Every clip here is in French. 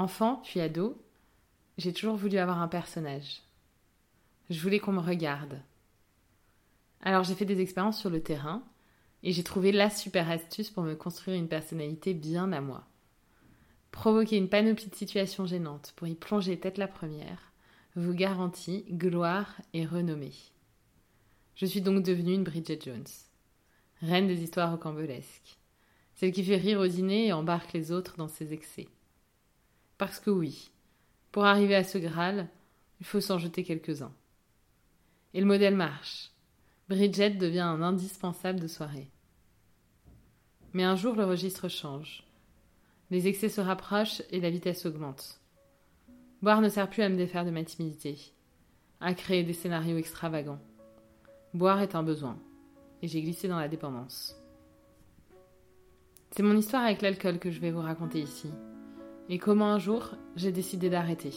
Enfant, puis ado, j'ai toujours voulu avoir un personnage. Je voulais qu'on me regarde. Alors j'ai fait des expériences sur le terrain et j'ai trouvé la super astuce pour me construire une personnalité bien à moi. Provoquer une panoplie de situations gênantes pour y plonger tête la première vous garantit gloire et renommée. Je suis donc devenue une Bridget Jones, reine des histoires rocambolesques, celle qui fait rire au dîner et embarque les autres dans ses excès. Parce que oui, pour arriver à ce Graal, il faut s'en jeter quelques-uns. Et le modèle marche. Bridget devient un indispensable de soirée. Mais un jour, le registre change. Les excès se rapprochent et la vitesse augmente. Boire ne sert plus à me défaire de ma timidité, à créer des scénarios extravagants. Boire est un besoin, et j'ai glissé dans la dépendance. C'est mon histoire avec l'alcool que je vais vous raconter ici, et comment un jour j'ai décidé d'arrêter.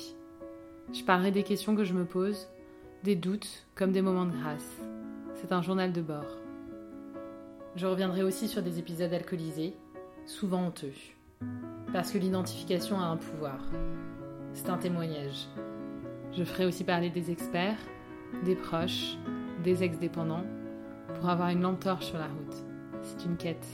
Je parlerai des questions que je me pose, des doutes comme des moments de grâce. C'est un journal de bord. Je reviendrai aussi sur des épisodes alcoolisés, souvent honteux. Parce que l'identification a un pouvoir. C'est un témoignage. Je ferai aussi parler des experts, des proches, des ex-dépendants, pour avoir une lampe torche sur la route. C'est une quête.